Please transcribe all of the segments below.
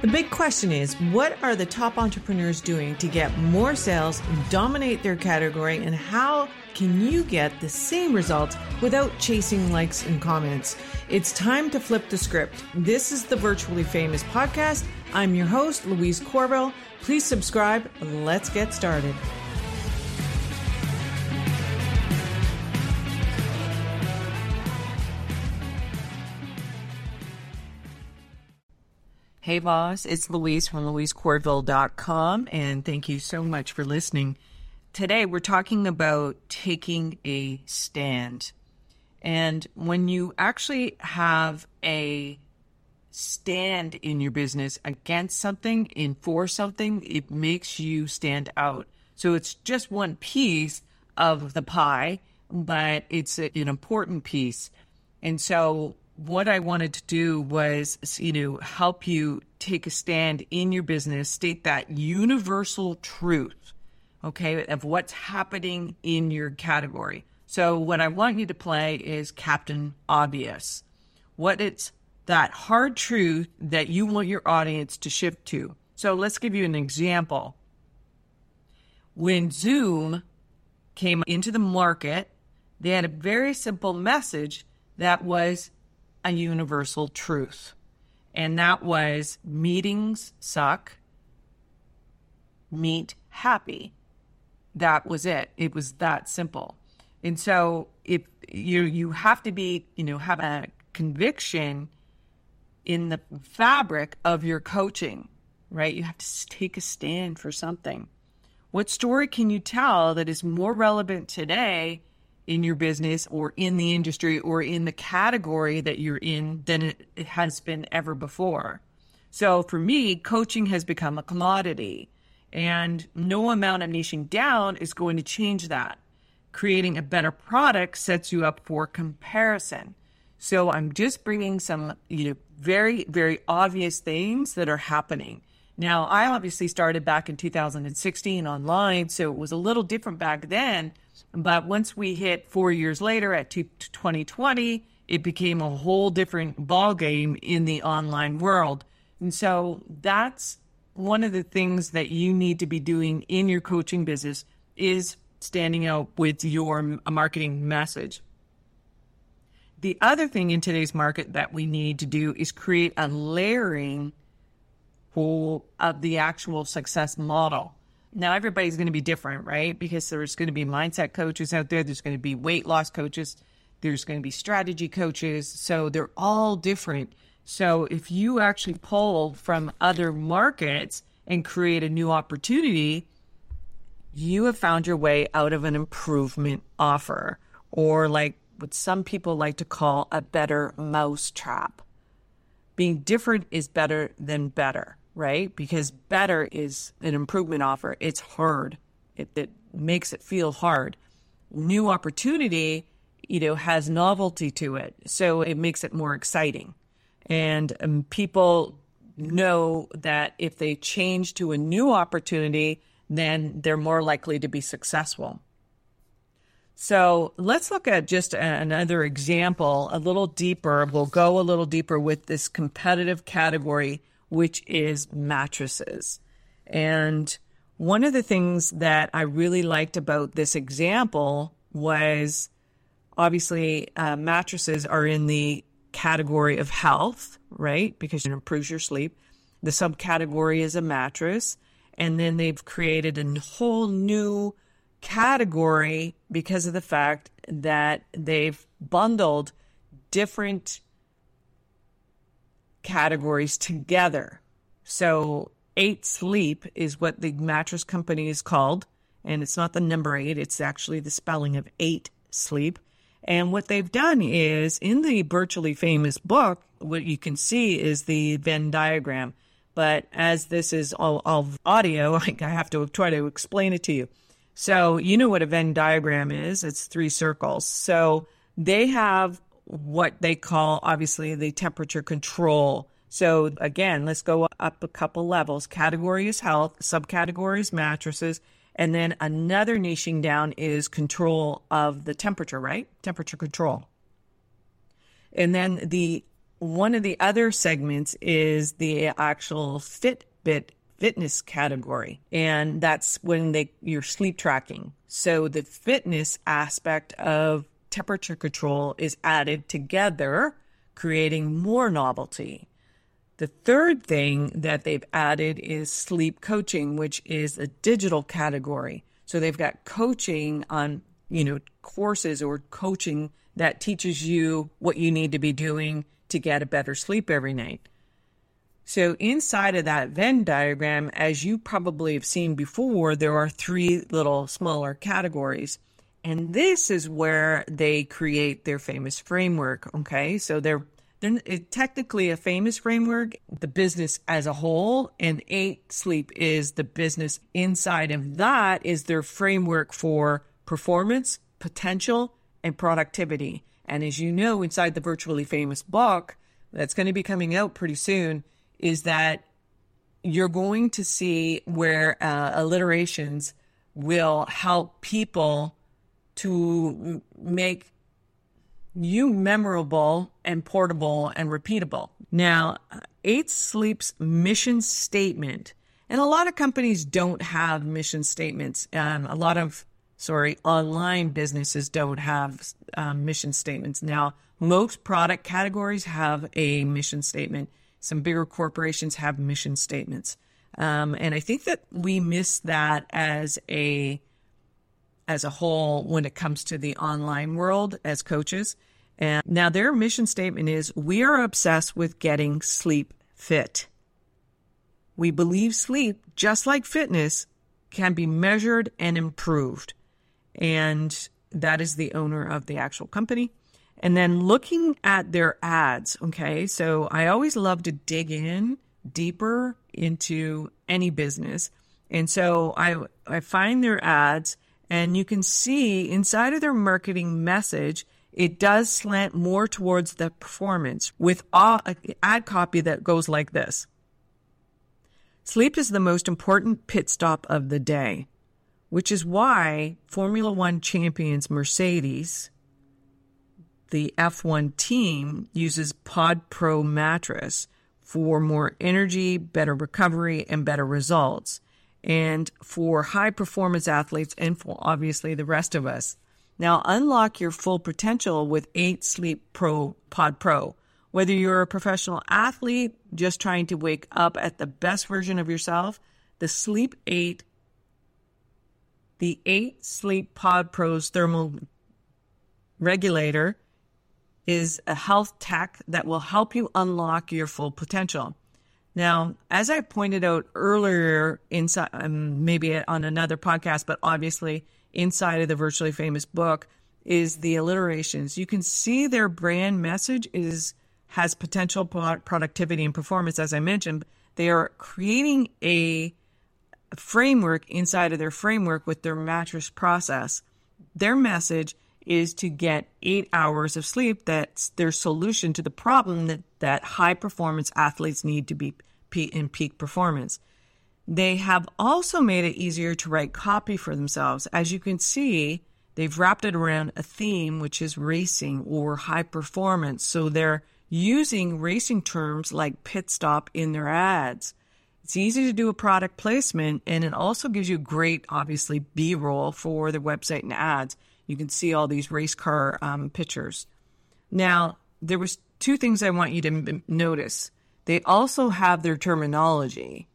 The big question is what are the top entrepreneurs doing to get more sales, dominate their category, and how can you get the same results without chasing likes and comments? It's time to flip the script. This is the Virtually Famous podcast. I'm your host, Louise Corville. Please subscribe. Let's get started. Hey, boss, it's Louise from louisecorville.com, and thank you so much for listening. Today, we're talking about taking a stand. And when you actually have a stand in your business against something, in for something, it makes you stand out. So it's just one piece of the pie, but it's an important piece. And so what I wanted to do was, you know, help you take a stand in your business, state that universal truth, okay, of what's happening in your category. So, what I want you to play is Captain Obvious. What it's that hard truth that you want your audience to shift to. So, let's give you an example. When Zoom came into the market, they had a very simple message that was a universal truth. And that was meetings suck, meet happy. That was it. It was that simple. And so if you you have to be, you know, have a conviction in the fabric of your coaching, right? You have to take a stand for something. What story can you tell that is more relevant today in your business or in the industry or in the category that you're in than it has been ever before. So for me, coaching has become a commodity, and no amount of niching down is going to change that. Creating a better product sets you up for comparison. So I'm just bringing some, you know, very, very obvious things that are happening. Now, I obviously started back in 2016 online, so it was a little different back then but once we hit four years later at 2020, it became a whole different ballgame in the online world. And so that's one of the things that you need to be doing in your coaching business is standing out with your marketing message. The other thing in today's market that we need to do is create a layering of the actual success model. Now, everybody's going to be different, right? Because there's going to be mindset coaches out there, there's going to be weight loss coaches, there's going to be strategy coaches. So they're all different. So if you actually pull from other markets and create a new opportunity, you have found your way out of an improvement offer, or like what some people like to call a better mousetrap. Being different is better than better right? Because better is an improvement offer. It's hard. It, it makes it feel hard. New opportunity, you know, has novelty to it. So it makes it more exciting. And um, people know that if they change to a new opportunity, then they're more likely to be successful. So let's look at just another example, a little deeper. We'll go a little deeper with this competitive category which is mattresses. And one of the things that I really liked about this example was obviously uh, mattresses are in the category of health, right? Because it improves your sleep. The subcategory is a mattress. And then they've created a whole new category because of the fact that they've bundled different categories together. So, eight sleep is what the mattress company is called. And it's not the number eight, it's actually the spelling of eight sleep. And what they've done is in the virtually famous book, what you can see is the Venn diagram. But as this is all, all audio, I have to try to explain it to you. So, you know what a Venn diagram is it's three circles. So, they have what they call obviously the temperature control. So again, let's go up a couple levels. Category is health, subcategory is mattresses, and then another niching down is control of the temperature, right? Temperature control. And then the one of the other segments is the actual Fitbit fitness category. And that's when they you're sleep tracking. So the fitness aspect of temperature control is added together, creating more novelty. The third thing that they've added is sleep coaching, which is a digital category. So they've got coaching on, you know, courses or coaching that teaches you what you need to be doing to get a better sleep every night. So inside of that Venn diagram, as you probably have seen before, there are three little smaller categories. And this is where they create their famous framework. Okay. So they're, they're technically a famous framework, the business as a whole, and eight sleep is the business inside of that is their framework for performance, potential, and productivity. And as you know, inside the virtually famous book that's going to be coming out pretty soon, is that you're going to see where uh, alliterations will help people to make you memorable and portable and repeatable. Now, Eight Sleep's mission statement, and a lot of companies don't have mission statements. Um, a lot of, sorry, online businesses don't have um, mission statements. Now, most product categories have a mission statement. Some bigger corporations have mission statements. Um, and I think that we miss that as a as a whole when it comes to the online world as coaches. And now their mission statement is we are obsessed with getting sleep fit. We believe sleep, just like fitness, can be measured and improved. And that is the owner of the actual company. And then looking at their ads, okay? So I always love to dig in deeper into any business. And so I I find their ads and you can see inside of their marketing message it does slant more towards the performance with ad copy that goes like this. Sleep is the most important pit stop of the day, which is why Formula 1 champions Mercedes the F1 team uses Pod Pro mattress for more energy, better recovery, and better results. And for high performance athletes, and for obviously the rest of us. Now, unlock your full potential with 8 Sleep Pro Pod Pro. Whether you're a professional athlete just trying to wake up at the best version of yourself, the Sleep 8 the 8 Sleep Pod Pro's thermal regulator is a health tech that will help you unlock your full potential. Now, as I pointed out earlier, inside um, maybe on another podcast, but obviously inside of the virtually famous book is the alliterations. You can see their brand message is has potential productivity and performance. As I mentioned, they are creating a framework inside of their framework with their mattress process. Their message is to get eight hours of sleep. That's their solution to the problem that, that high performance athletes need to be in peak performance. They have also made it easier to write copy for themselves. As you can see, they've wrapped it around a theme, which is racing or high performance. So they're using racing terms like pit stop in their ads. It's easy to do a product placement, and it also gives you great, obviously, B roll for the website and ads you can see all these race car um, pictures. Now, there was two things I want you to notice. They also have their terminology.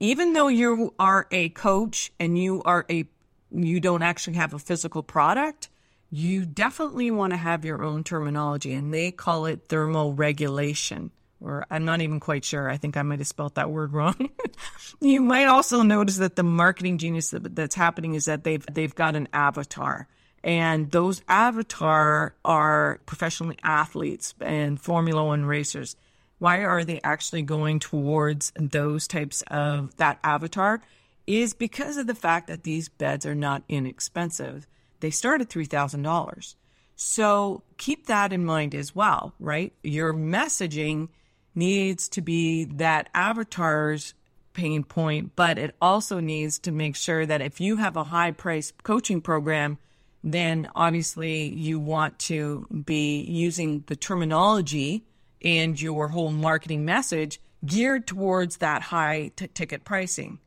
Even though you are a coach and you are a you don't actually have a physical product, you definitely want to have your own terminology and they call it thermal regulation or I'm not even quite sure. I think I might have spelt that word wrong. you might also notice that the marketing genius that's happening is that they've they've got an avatar. And those avatar are professional athletes and Formula One racers. Why are they actually going towards those types of that avatar? Is because of the fact that these beds are not inexpensive. They start at $3,000. So keep that in mind as well, right? Your messaging needs to be that avatar's pain point, but it also needs to make sure that if you have a high price coaching program, then obviously you want to be using the terminology and your whole marketing message geared towards that high t- ticket pricing.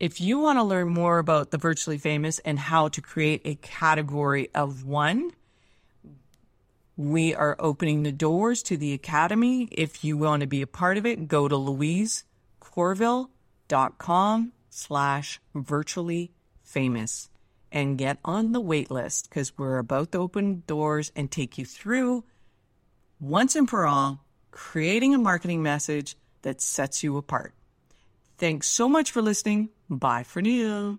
If you want to learn more about the virtually famous and how to create a category of one, we are opening the doors to the academy. If you want to be a part of it, go to louisecorville.com slash virtually famous and get on the wait list because we're about to open doors and take you through once and for all creating a marketing message that sets you apart. Thanks so much for listening. Bye for now.